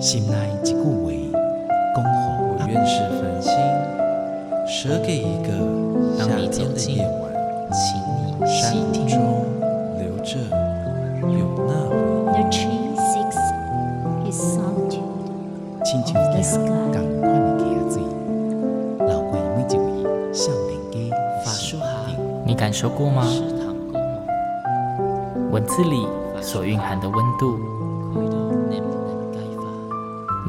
心内一句话，恭候我愿是繁星，舍给一个夏天的夜晚，请你山细听。中留着有那回一款的溪水，流过每一位少年家法书哈，你感受过吗？文字里所蕴含的温度。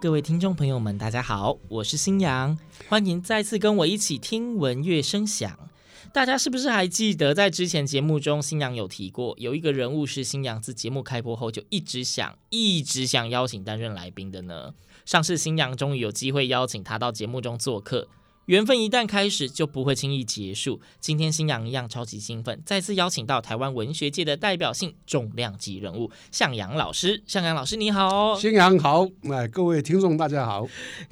各位听众朋友们，大家好，我是新阳，欢迎再次跟我一起听闻乐声响。大家是不是还记得，在之前节目中，新阳有提过，有一个人物是新阳自节目开播后就一直想、一直想邀请担任来宾的呢？上次新阳终于有机会邀请他到节目中做客。缘分一旦开始，就不会轻易结束。今天新阳一样超级兴奋，再次邀请到台湾文学界的代表性重量级人物向阳老师。向阳老师你好，新阳好，哎，各位听众大家好。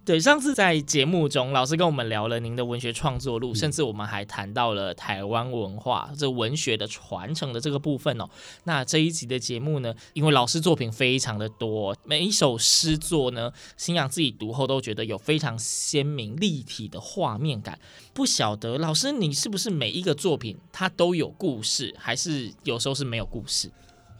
对，上次在节目中，老师跟我们聊了您的文学创作路，嗯、甚至我们还谈到了台湾文化这文学的传承的这个部分哦。那这一集的节目呢，因为老师作品非常的多，每一首诗作呢，新阳自己读后都觉得有非常鲜明立体的画面感，不晓得老师你是不是每一个作品它都有故事，还是有时候是没有故事？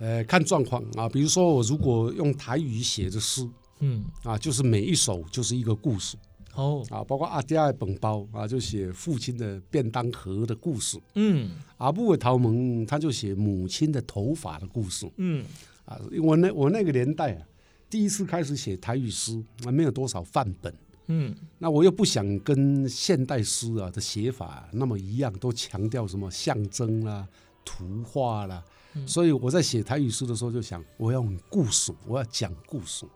呃，看状况啊，比如说我如果用台语写的诗，嗯，啊，就是每一首就是一个故事。哦，啊，包括阿爹的本包啊，就写父亲的便当盒的故事，嗯，阿布的桃蒙他就写母亲的头发的故事，嗯，啊，我那我那个年代啊，第一次开始写台语诗，啊没有多少范本。嗯，那我又不想跟现代诗啊的写法、啊、那么一样，都强调什么象征啦、图画啦，嗯、所以我在写台语诗的时候就想，我要用故事，我要讲故事。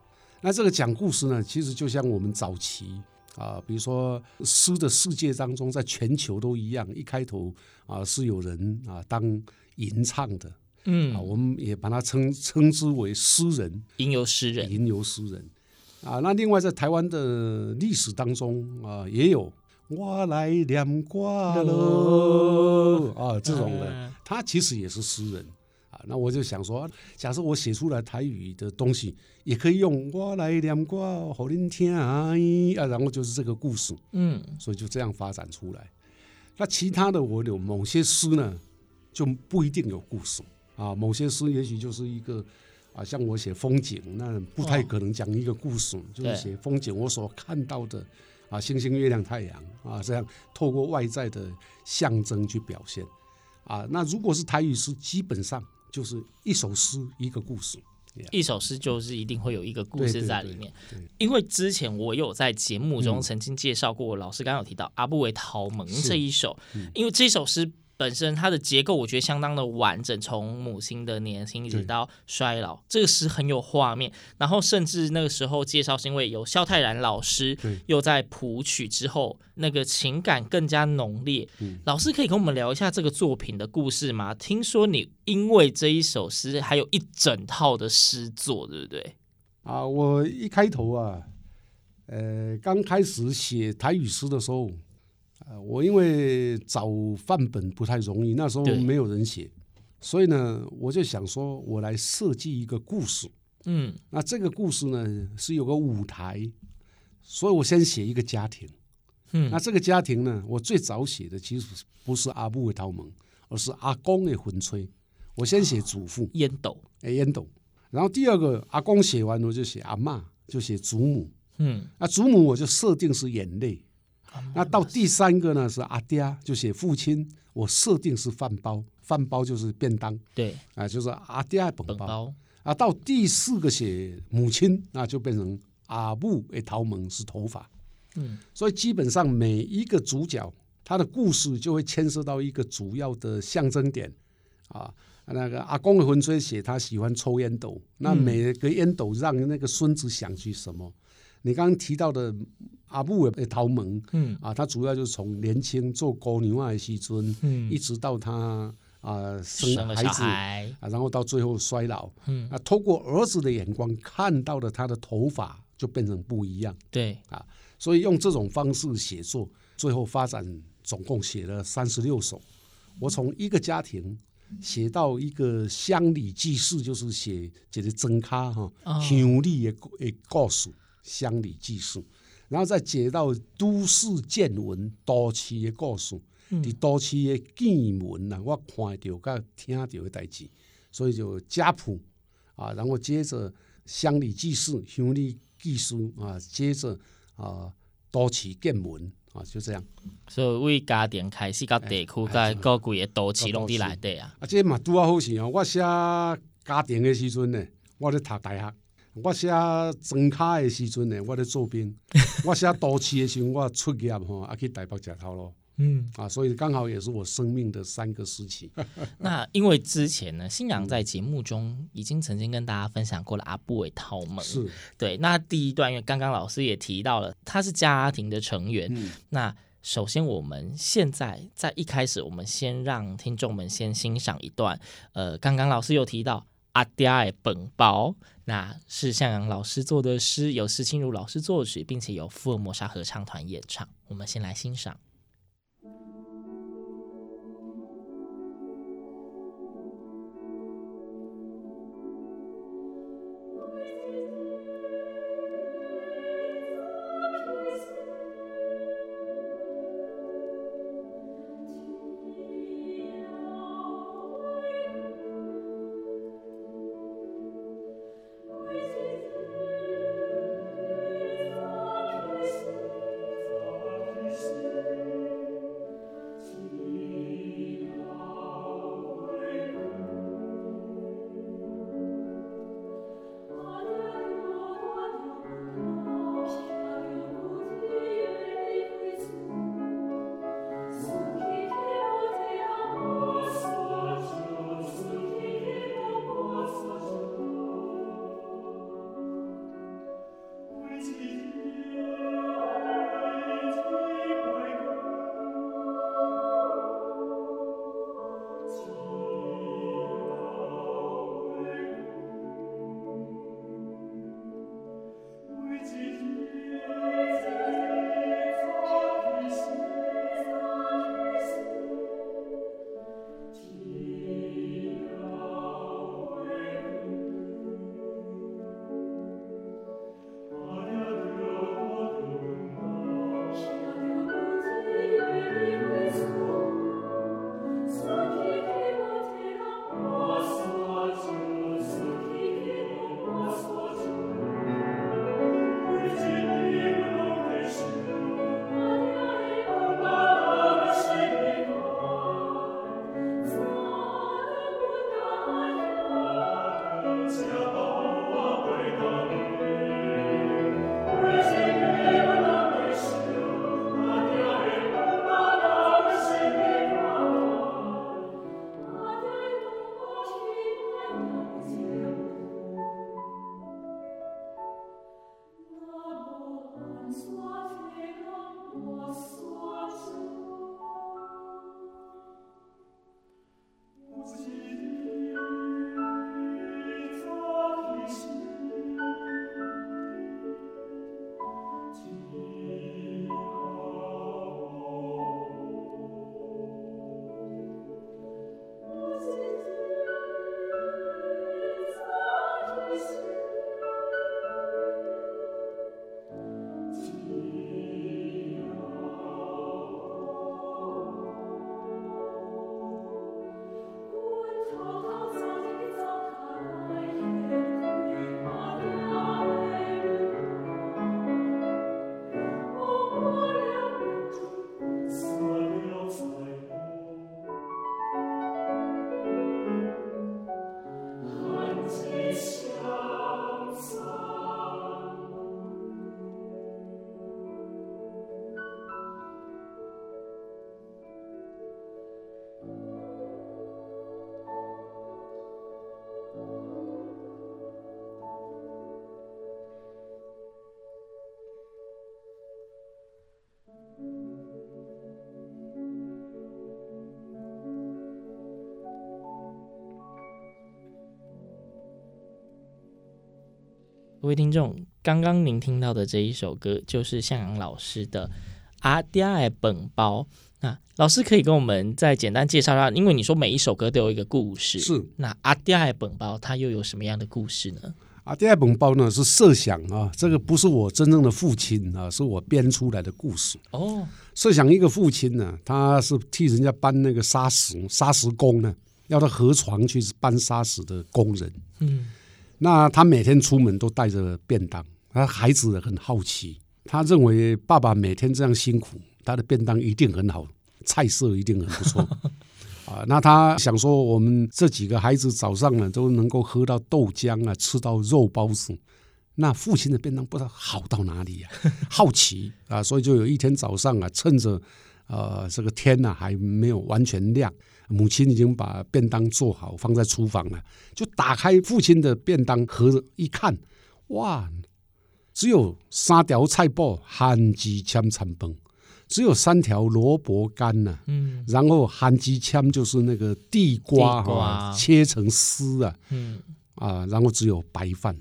那这个讲故事呢，其实就像我们早期啊，比如说诗的世界当中，在全球都一样，一开头啊是有人啊当吟唱的，嗯，啊，我们也把它称称之为诗人，吟游诗人，吟游诗人。啊，那另外在台湾的历史当中啊，也有我来念歌喽啊这种的，他其实也是诗人啊。那我就想说，假设我写出来台语的东西，也可以用我来念歌，给您听啊，然后就是这个故事，嗯，所以就这样发展出来。那其他的我有某些诗呢，就不一定有故事啊，某些诗也许就是一个。啊，像我写风景，那不太可能讲一个故事，哦、就是写风景我所看到的啊，星星、月亮、太阳啊，这样透过外在的象征去表现啊。那如果是台语诗，基本上就是一首诗一个故事，一首诗就是一定会有一个故事在里面。对对对对，因为之前我有在节目中曾经介绍过，嗯、老师刚刚有提到《阿布韦陶蒙》这一首，嗯、因为这首诗。本身它的结构我觉得相当的完整，从母亲的年轻一直到衰老，这个诗很有画面。然后甚至那个时候介绍是因为有萧泰然老师又在谱曲之后，那个情感更加浓烈。嗯、老师可以跟我们聊一下这个作品的故事吗？听说你因为这一首诗还有一整套的诗作，对不对？啊，我一开头啊，呃，刚开始写台语诗的时候。我因为找范本不太容易，那时候没有人写，所以呢，我就想说，我来设计一个故事。嗯，那这个故事呢是有个舞台，所以我先写一个家庭。嗯，那这个家庭呢，我最早写的其实不是阿布的头门，而是阿公的魂吹。我先写祖父烟斗，哎，烟斗。然后第二个阿公写完，我就写阿嬷，就写祖母。嗯，那祖母我就设定是眼泪。那到第三个呢是阿爹，就写父亲，我设定是饭包，饭包就是便当，对，啊，就是阿爹的本包，本包。啊，到第四个写母亲，那就变成阿布诶，桃毛是头发，嗯，所以基本上每一个主角他的故事就会牵涉到一个主要的象征点。啊。那个阿公的魂吹写他喜欢抽烟斗，那每个烟斗让那个孙子想起什么？你刚刚提到的阿母的头毛，嗯。啊，他主要就是从年轻做姑娘的时阵，嗯，一直到他啊生孩子孩。啊，然后到最后衰老，嗯。啊，透过儿子的眼光看到了他的头发就变成不一样，对。啊，所以用这种方式写作，最后发展总共写了三十六首。我从一个家庭。写到一个乡里记事，就是写这个真卡哈乡里的的故事，乡里记事，然后再接到都市见闻、都市的故事，伫都市的见闻呐，我看到甲听到的代志，所以就家谱啊，然后接着乡里记事、乡里记事啊，接着啊都市见闻。啊，就这样。所以为家庭开始到地区，在各几个都市拢伫内底啊。啊，这嘛拄啊好是哦。我写家庭的时阵呢，我咧读大学；我写装卡的时阵呢，我咧做兵；我写都市的时候，我出业吼，啊去台北食头路。嗯啊，所以刚好也是我生命的三个时期。那因为之前呢，新阳在节目中已经曾经跟大家分享过了阿布韦套门。是对。那第一段，因为刚刚老师也提到了，他是家庭的成员。嗯、那首先，我们现在在一开始，我们先让听众们先欣赏一段。呃，刚刚老师有提到阿爹的本包，那是向阳老师作的诗，由施清如老师作曲，并且由福尔摩沙合唱团演唱。我们先来欣赏。各位听众，刚刚您听到的这一首歌就是向阳老师的《阿迪爱本包》。那老师可以跟我们再简单介绍一下，因为你说每一首歌都有一个故事，是那阿迪爱本包它又有什么样的故事呢？阿爹爱本包呢是设想啊，这个不是我真正的父亲啊，是我编出来的故事。哦，设想一个父亲呢，他是替人家搬那个砂石，砂石工呢，要到河床去搬砂石的工人。嗯，那他每天出门都带着便当，他孩子很好奇，他认为爸爸每天这样辛苦，他的便当一定很好，菜色一定很不错。啊，那他想说，我们这几个孩子早上呢都能够喝到豆浆啊，吃到肉包子，那父亲的便当不知道好到哪里呀、啊？好奇啊，所以就有一天早上啊，趁着呃这个天呐、啊、还没有完全亮，母亲已经把便当做好放在厨房了，就打开父亲的便当盒一看，哇，只有三条菜脯，番薯签餐饭。只有三条萝卜干呐，嗯，然后番薯签就是那个地瓜哈，切成丝啊，嗯。啊，然后只有白饭，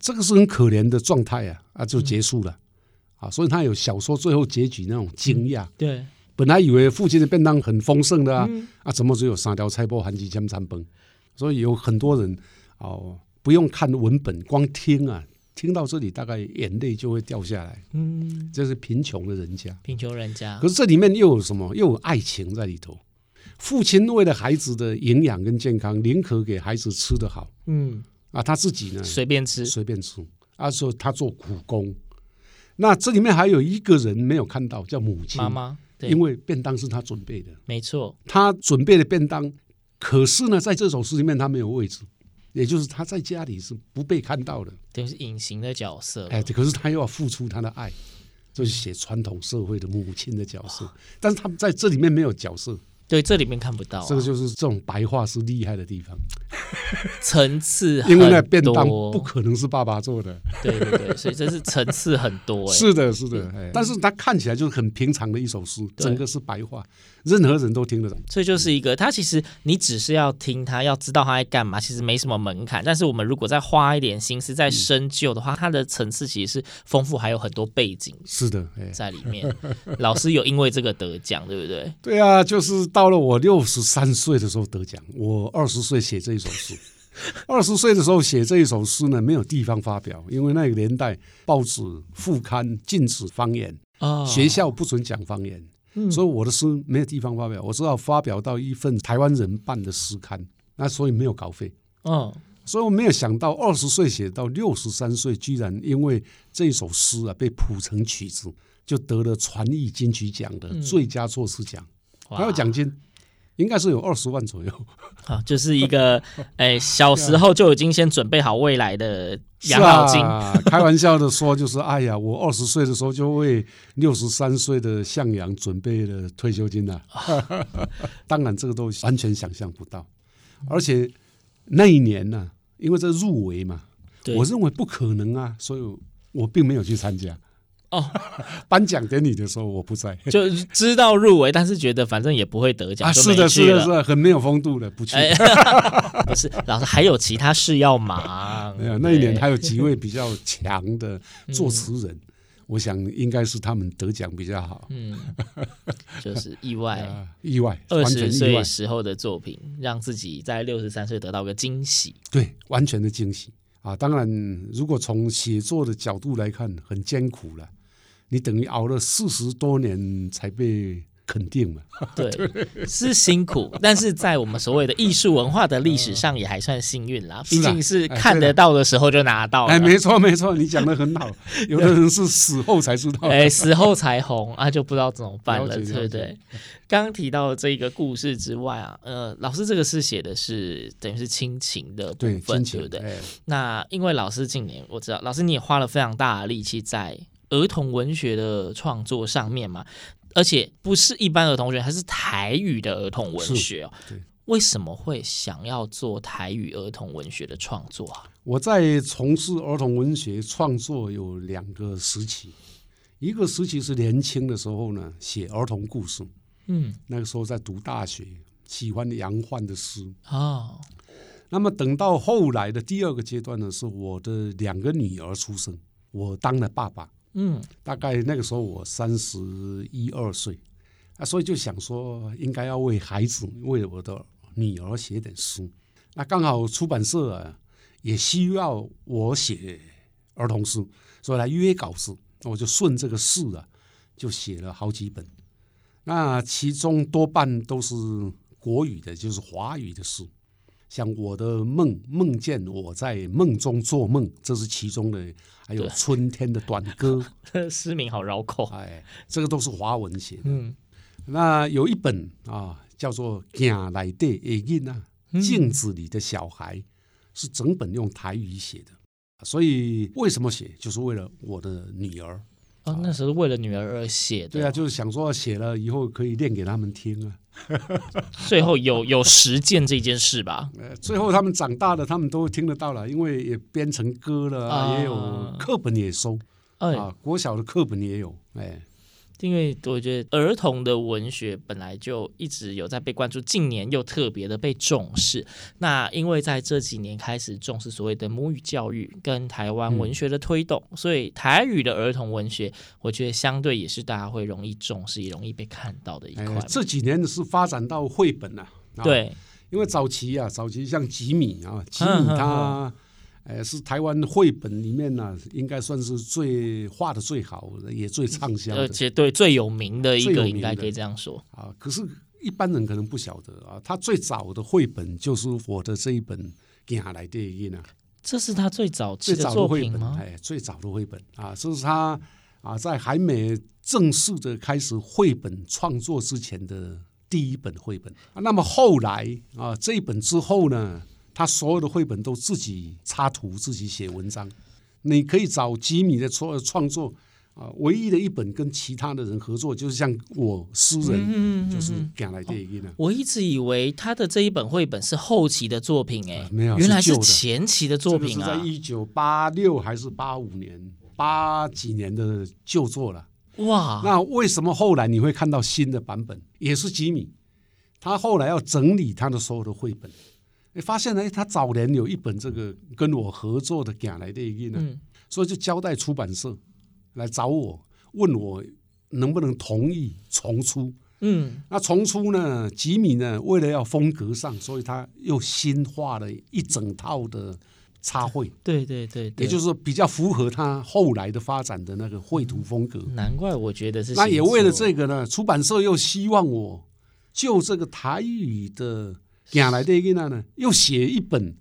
这个是很可怜的状态啊，啊就结束了，嗯、啊，所以他有小说最后结局那种惊讶，嗯、对，本来以为父亲的便当很丰盛的啊，嗯、啊怎么只有三条菜包含几千餐饭，所以有很多人哦不用看文本，光听啊。听到这里，大概眼泪就会掉下来。嗯，这是贫穷的人家，贫穷人家。可是这里面又有什么？又有爱情在里头。父亲为了孩子的营养跟健康，宁可给孩子吃得好。嗯，啊，他自己呢？随便吃，随便吃。啊，说他做苦工。那这里面还有一个人没有看到，叫母亲妈妈。对，因为便当是他准备的。没错，他准备的便当，可是呢，在这首诗里面他没有位置。也就是他在家里是不被看到的，等于是隐形的角色。哎，可是他又要付出他的爱，就是写传统社会的母亲的角色。但是他们在这里面没有角色，对，这里面看不到啊。这个就是这种白话是厉害的地方，层次很多。因为那便当不可能是爸爸做的，对对对，所以这是层次很多。是的，是的，但是它看起来就是很平常的一首诗，整个是白话。任何人都听得懂，所以就是一个，他其实你只是要听他，要知道他在干嘛，其实没什么门槛。但是我们如果再花一点心思，再深究的话，他的层次其实是丰富，还有很多背景。是的，在里面，老师有因为这个得奖，对不对？对啊，就是到了我六十三岁的时候得奖。我二十岁写这一首诗，二十岁的时候写这一首诗呢，没有地方发表，因为那个年代报纸副刊禁止方言，哦，学校不准讲方言。嗯、所以我的诗没有地方发表，我只好发表到一份台湾人办的诗刊，那所以没有稿费。嗯，所以我没有想到二十岁写到六十三岁，居然因为这首诗啊被谱成曲子，就得了传艺金曲奖的最佳作词奖，还有奖金。应该是有二十万左右，好，就是一个，哎、欸，小时候就已经先准备好未来的养老金。啊、开玩笑的说，就是哎呀，我二十岁的时候就为六十三岁的向阳准备了退休金了。当然，这个都完全想象不到。而且那一年呢、啊，因为这入围嘛，我认为不可能啊，所以我并没有去参加。哦，颁奖典礼的时候我不在，就知道入围，但是觉得反正也不会得奖，啊，是的，是的，是的，很没有风度的，不去。哎、不是，老师还有其他事要忙。没有，那一年还有几位比较强的作词人，嗯、我想应该是他们得奖比较好。嗯，就是意外，啊、意外，二十岁时候的作品，让自己在六十三岁得到个惊喜。对，完全的惊喜啊！当然，如果从写作的角度来看，很艰苦了。你等于熬了四十多年才被肯定嘛？对，是辛苦，但是在我们所谓的艺术文化的历史上也还算幸运啦。毕竟是看得到的时候就拿到了。哎，没错没错，你讲的很好。有的人是死后才知道，哎，死后才红啊，就不知道怎么办了，对不对？刚刚提到这个故事之外啊，呃，老师这个是写的是等于是亲情的部分，对不对？那因为老师近年我知道，老师你也花了非常大的力气在。儿童文学的创作上面嘛，而且不是一般儿童文学，还是台语的儿童文学哦。对，为什么会想要做台语儿童文学的创作啊？我在从事儿童文学创作有两个时期，一个时期是年轻的时候呢，写儿童故事。嗯，那个时候在读大学，喜欢杨焕的诗。哦。那么等到后来的第二个阶段呢，是我的两个女儿出生，我当了爸爸。嗯，大概那个时候我三十一二岁啊，所以就想说应该要为孩子，为我的女儿写点书。那刚好出版社啊也需要我写儿童书，所以来约稿子，我就顺这个势啊，就写了好几本。那其中多半都是国语的，就是华语的书。像我的梦，梦见我在梦中做梦，这是其中的；还有春天的短歌，诗名好绕口。哎，这个都是华文写的。嗯，那有一本啊，叫做《镜内的影》啊，镜子里的小孩，是整本用台语写的。所以为什么写，就是为了我的女儿。哦，那时候为了女儿而写的。对啊，就是想说写了以后可以练给他们听啊。最后有有实践这件事吧？呃，最后他们长大了，他们都听得到了，因为也编成歌了，啊、也有课本也收，哎、啊，国小的课本也有，哎。因为我觉得儿童的文学本来就一直有在被关注，近年又特别的被重视。那因为在这几年开始重视所谓的母语教育跟台湾文学的推动，嗯、所以台语的儿童文学，我觉得相对也是大家会容易重视，也容易被看到的一块、哎。这几年是发展到绘本了、啊，对，因为早期啊，早期像吉米啊，吉米他。呃，是台湾绘本里面呢、啊，应该算是最画的最好的，也最畅销的，而且对最有名的一个，应该可以这样说啊。可是，一般人可能不晓得啊，他最早的绘本就是我的这一本《镜内的影》啊。这是他最早最早的作品吗？哎，最早的绘本啊，这是他啊，在还没正式的开始绘本创作之前的第一本绘本啊。那么后来啊，这一本之后呢？他所有的绘本都自己插图、自己写文章。你可以找吉米的创创作啊，唯一的一本跟其他的人合作，就是像我诗人，嗯嗯嗯就是镜内的影。我一直以为他的这一本绘本是后期的作品，哎，没有，原来是前期的作品啊，这个、是在一九八六还是八五年、八几年的旧作了。哇，那为什么后来你会看到新的版本？也是吉米，他后来要整理他的所有的绘本。你发现呢？他早年有一本这个跟我合作的《赶来的影》呢，所以就交代出版社来找我，问我能不能同意重出。嗯，那重出呢？吉米呢？为了要风格上，所以他又新画了一整套的插绘。对对对，对，也就是说比较符合他后来的发展的那个绘图风格。难怪我觉得是。那也为了这个呢，出版社又希望我就这个台语的。镜内的影呢，又写一本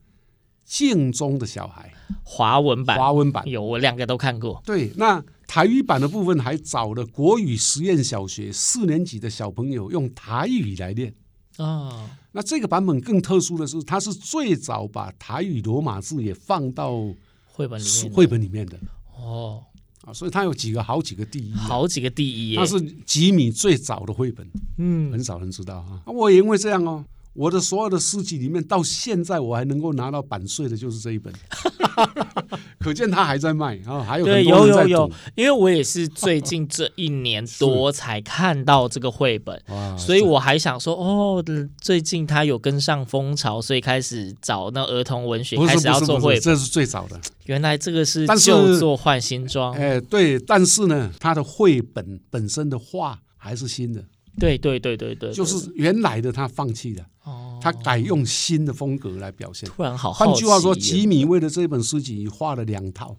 镜中的小孩华文版，华文版有我两个都看过。对，那台语版的部分还找了国语实验小学四年级的小朋友用台语来念啊。哦、那这个版本更特殊的是，它是最早把台语罗马字也放到绘本里面，绘本里面的哦啊，所以它有几个好几个第一，好几个第一，它是吉米最早的绘本，嗯，很少人知道啊。我也因为这样哦。我的所有的诗集里面，到现在我还能够拿到版税的，就是这一本，可见他还在卖啊！还有。对，有有有，因为我也是最近这一年多才看到这个绘本，所以我还想说，哦，最近他有跟上风潮，所以开始找那儿童文学，开始要做绘本，这是最早的。原来这个是旧作换新装，哎，对，但是呢，他的绘本本身的画还是新的。对对对对对，就是原来的他放弃了，哦，他改用新的风格来表现。突然好好，换句话说，吉米为了这本书籍画了两套。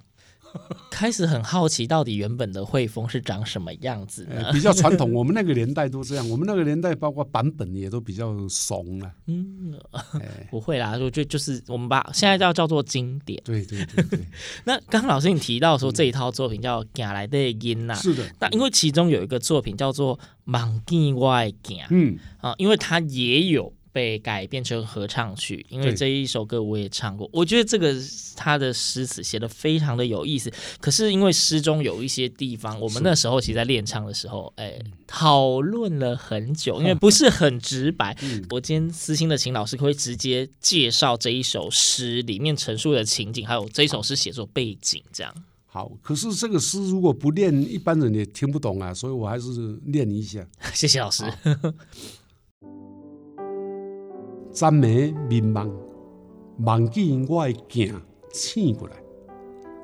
开始很好奇，到底原本的汇丰是长什么样子比较传统，我们那个年代都这样。我们那个年代，包括版本也都比较怂了。嗯，不会啦，我觉得就是我们把现在叫叫做经典。对对对对。那刚刚老师你提到说这一套作品叫《镜内的音》呐，是的。那因为其中有一个作品叫做《梦见我的镜》，嗯啊，因为它也有。被改编成合唱曲，因为这一首歌我也唱过。我觉得这个他的诗词写得非常的有意思。可是因为诗中有一些地方，我们那时候其实在练唱的时候，哎，讨论了很久，因为不是很直白。我今天私心的请老师，可以直接介绍这一首诗里面陈述的情景，还有这一首诗写作背景，这样。好，可是这个诗如果不练，一般人也听不懂啊，所以我还是练一下。谢谢老师。昨暝眠梦，忘记我的镜醒过来，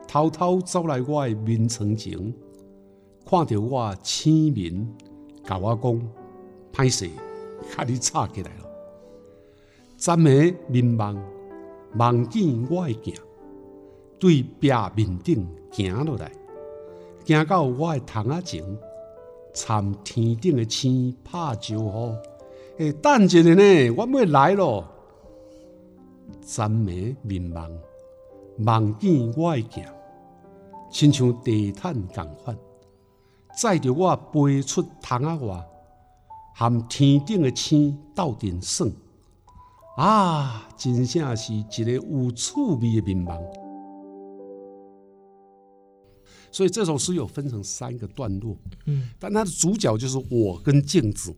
偷偷走来我的眠床前，看到我醒面，甲我讲：歹势，甲你吵起来了。昨暝眠梦，梦见我的镜，对壁面顶行落来，行到我的窗仔前，参天顶的星拍招呼：诶，等一下呢，我要来咯。三暝眠梦，梦见我的镜，亲像地毯共款，载着我飞出窗仔外，和天顶的星斗阵耍。啊，真正是一个有趣味的眠梦。所以这首诗有分成三个段落，嗯，但它的主角就是我跟镜子，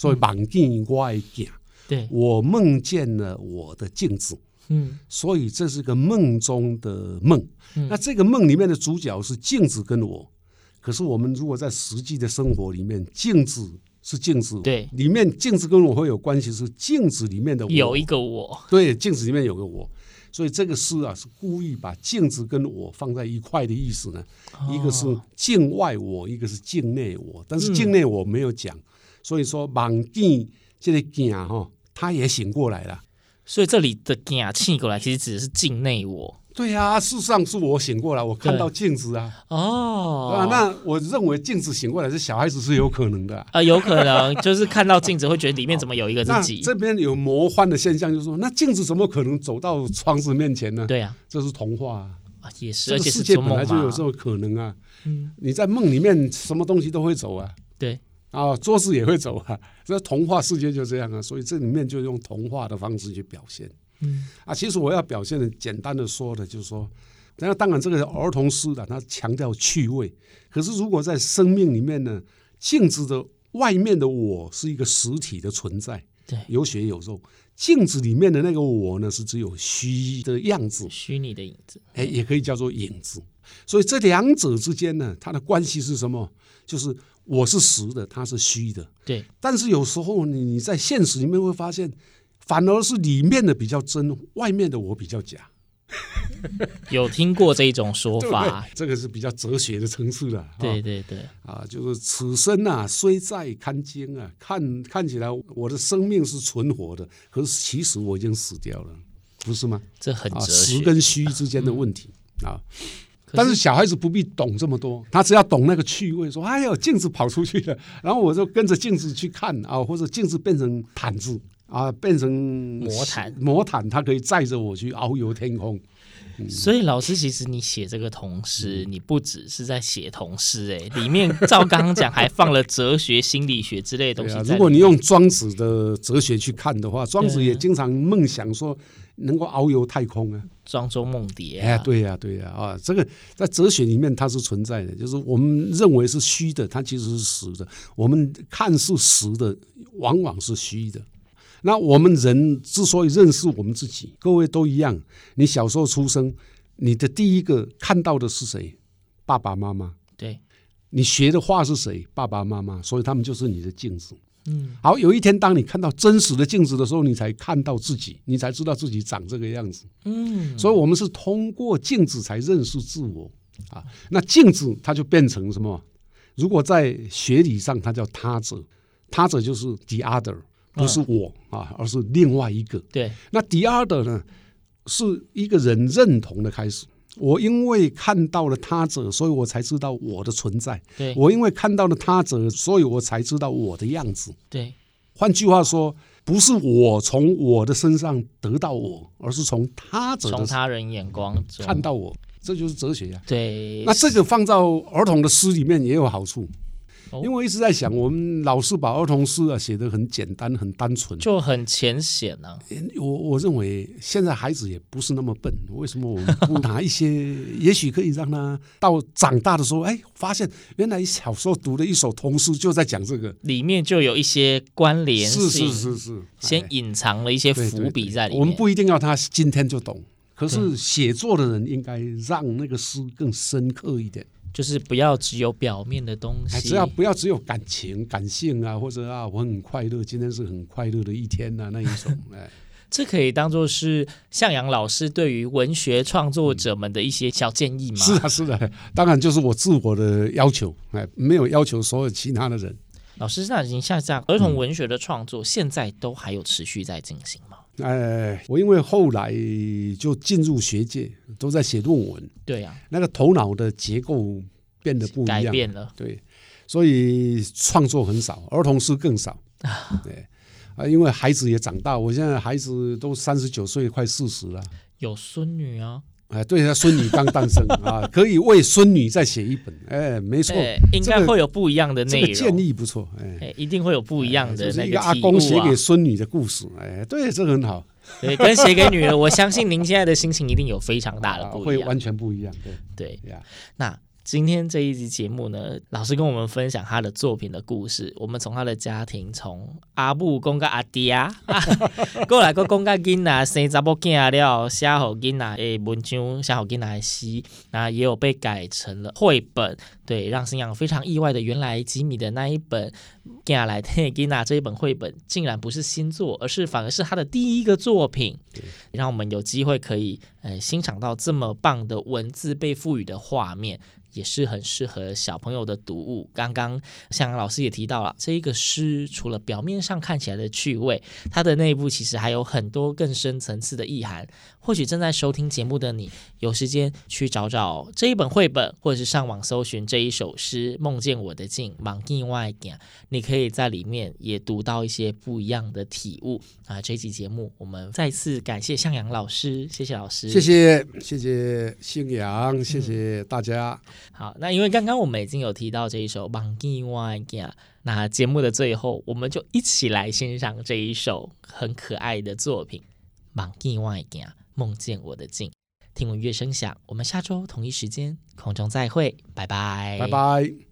所以梦见我的镜，对，我梦见了我的镜子。嗯，所以这是个梦中的梦。嗯，那这个梦里面的主角是镜子跟我。可是我们如果在实际的生活里面，镜子是镜子，对，里面镜子跟我会有关系，是镜子里面的我有一个我，对，镜子里面有个我。所以这个诗啊，是故意把镜子跟我放在一块的意思呢。哦，一个是境外我，一个是境内我。但是境内我没有讲，嗯，所以说梦见这个镜哈，他也醒过来了。所以这里的镜醒过来，其实指的是镜内我。对呀、啊，事实上是我醒过来，我看到镜子啊。哦，啊，那我认为镜子醒过来是小孩子是有可能的啊，呃、有可能 就是看到镜子会觉得里面怎么有一个自己。这边有魔幻的现象，就是说那镜子怎么可能走到窗子面前呢？对呀、啊，这是童话啊，也是，这个世界本来就有这种可能啊。嗯，你在梦里面什么东西都会走啊。对。啊，桌子也会走啊，这童话世界就这样啊，所以这里面就用童话的方式去表现。嗯，啊，其实我要表现的简单的说的，就是说，那当然这个是儿童诗的，它强调趣味。可是如果在生命里面呢，镜子的外面的我是一个实体的存在，对，有血有肉。镜子里面的那个我呢，是只有虚的样子，虚拟的影子，哎，也可以叫做影子。所以这两者之间呢，它的关系是什么？就是。我是实的，它是虚的。对，但是有时候你在现实里面会发现，反而是里面的比较真，外面的我比较假。有听过这种说法？这个是比较哲学的层次了。对对对，啊，就是此生啊，虽在堪惊啊，看看起来我的生命是存活的，可是其实我已经死掉了，不是吗？这很哲学，实跟虚之间的问题、嗯、啊。是但是小孩子不必懂这么多，他只要懂那个趣味，说：“哎呦，镜子跑出去了。”然后我就跟着镜子去看啊，或者镜子变成毯子啊，变成魔毯，魔毯，它可以载着我去遨游天空。嗯、所以老师，其实你写这个童诗，你不只是在写童诗，哎，里面照刚刚讲，还放了哲学、心理学之类的东西、啊。如果你用庄子的哲学去看的话，庄子也经常梦想说。能够遨游太空啊，庄周梦蝶。哎，对呀，对呀，啊，这个在哲学里面它是存在的，就是我们认为是虚的，它其实是实的；我们看似实的，往往是虚的。那我们人之所以认识我们自己，各位都一样。你小时候出生，你的第一个看到的是谁？爸爸妈妈。对。你学的话是谁？爸爸妈妈。所以他们就是你的镜子。嗯，好，有一天当你看到真实的镜子的时候，你才看到自己，你才知道自己长这个样子。嗯，所以我们是通过镜子才认识自我啊。那镜子它就变成什么？如果在学理上，它叫他者，他者就是 the other，不是我啊，而是另外一个。对，那 the other 呢，是一个人认同的开始。我因为看到了他者，所以我才知道我的存在。对，我因为看到了他者，所以我才知道我的样子。对，换句话说，不是我从我的身上得到我，而是从他者从他人眼光看到我，这就是哲学呀。对，那这个放到儿童的诗里面也有好处。因为我一直在想，我们老是把儿童诗啊写得很简单、很单纯，就很浅显呢。我我认为现在孩子也不是那么笨，为什么我们不拿一些，也许可以让他到长大的时候，哎，发现原来小时候读的一首童诗就在讲这个，里面就有一些关联性，是是是是，先隐藏了一些伏笔在里面。我们不一定要他今天就懂，可是写作的人应该让那个诗更深刻一点。就是不要只有表面的东西，只要不要只有感情、感性啊，或者啊，我很快乐，今天是很快乐的一天呐、啊，那一种 哎。这可以当做是向阳老师对于文学创作者们的一些小建议吗？是啊，是的，当然就是我自我的要求，哎，没有要求所有其他的人。老师，那已经像这样儿童文学的创作，现在都还有持续在进行吗？哎，我因为后来就进入学界，都在写论文。对呀、啊，那个头脑的结构变得不一样，改变了。对，所以创作很少，儿童诗更少。对啊，因为孩子也长大，我现在孩子都三十九岁，快四十了，有孙女啊。哎，对，他孙女刚诞生 啊，可以为孙女再写一本。哎，没错，应该会有不一样的内容。这个建议不错，哎，一定会有不一样的那个体悟啊。就是一个阿公写给孙女的故事，哎，对，这个很好。对，跟写给女儿，我相信您现在的心情一定有非常大的不一样，会完全不一样。对对呀，那。今天这一集节目呢，老师跟我们分享他的作品的故事。我们从他的家庭，从阿布公跟阿爹啊，过来个公跟囡仔生查某囝了，写好囡仔的文章，写好囡仔的诗，那也有被改成了绘本。对，让新阳非常意外的，原来吉米的那一本囝来听囡仔这一本绘本，竟然不是新作，而是反而是他的第一个作品。对，让我们有机会可以呃欣赏到这么棒的文字被赋予的画面。也是很适合小朋友的读物。刚刚像老师也提到了，这一个诗除了表面上看起来的趣味，它的内部其实还有很多更深层次的意涵。或许正在收听节目的你，有时间去找找这一本绘本，或者是上网搜寻这一首诗《梦见我的镜》，梦见我的镜，你可以在里面也读到一些不一样的体悟啊！这一集节目，我们再次感谢向阳老师，谢谢老师，谢谢谢谢星洋，谢谢大家。嗯好，那因为刚刚我们已经有提到这一首《梦见我的镜》，那节目的最后，我们就一起来欣赏这一首很可爱的作品《梦见我的镜》，梦见我的镜。听闻乐声响，我们下周同一时间空中再会，拜拜，拜拜。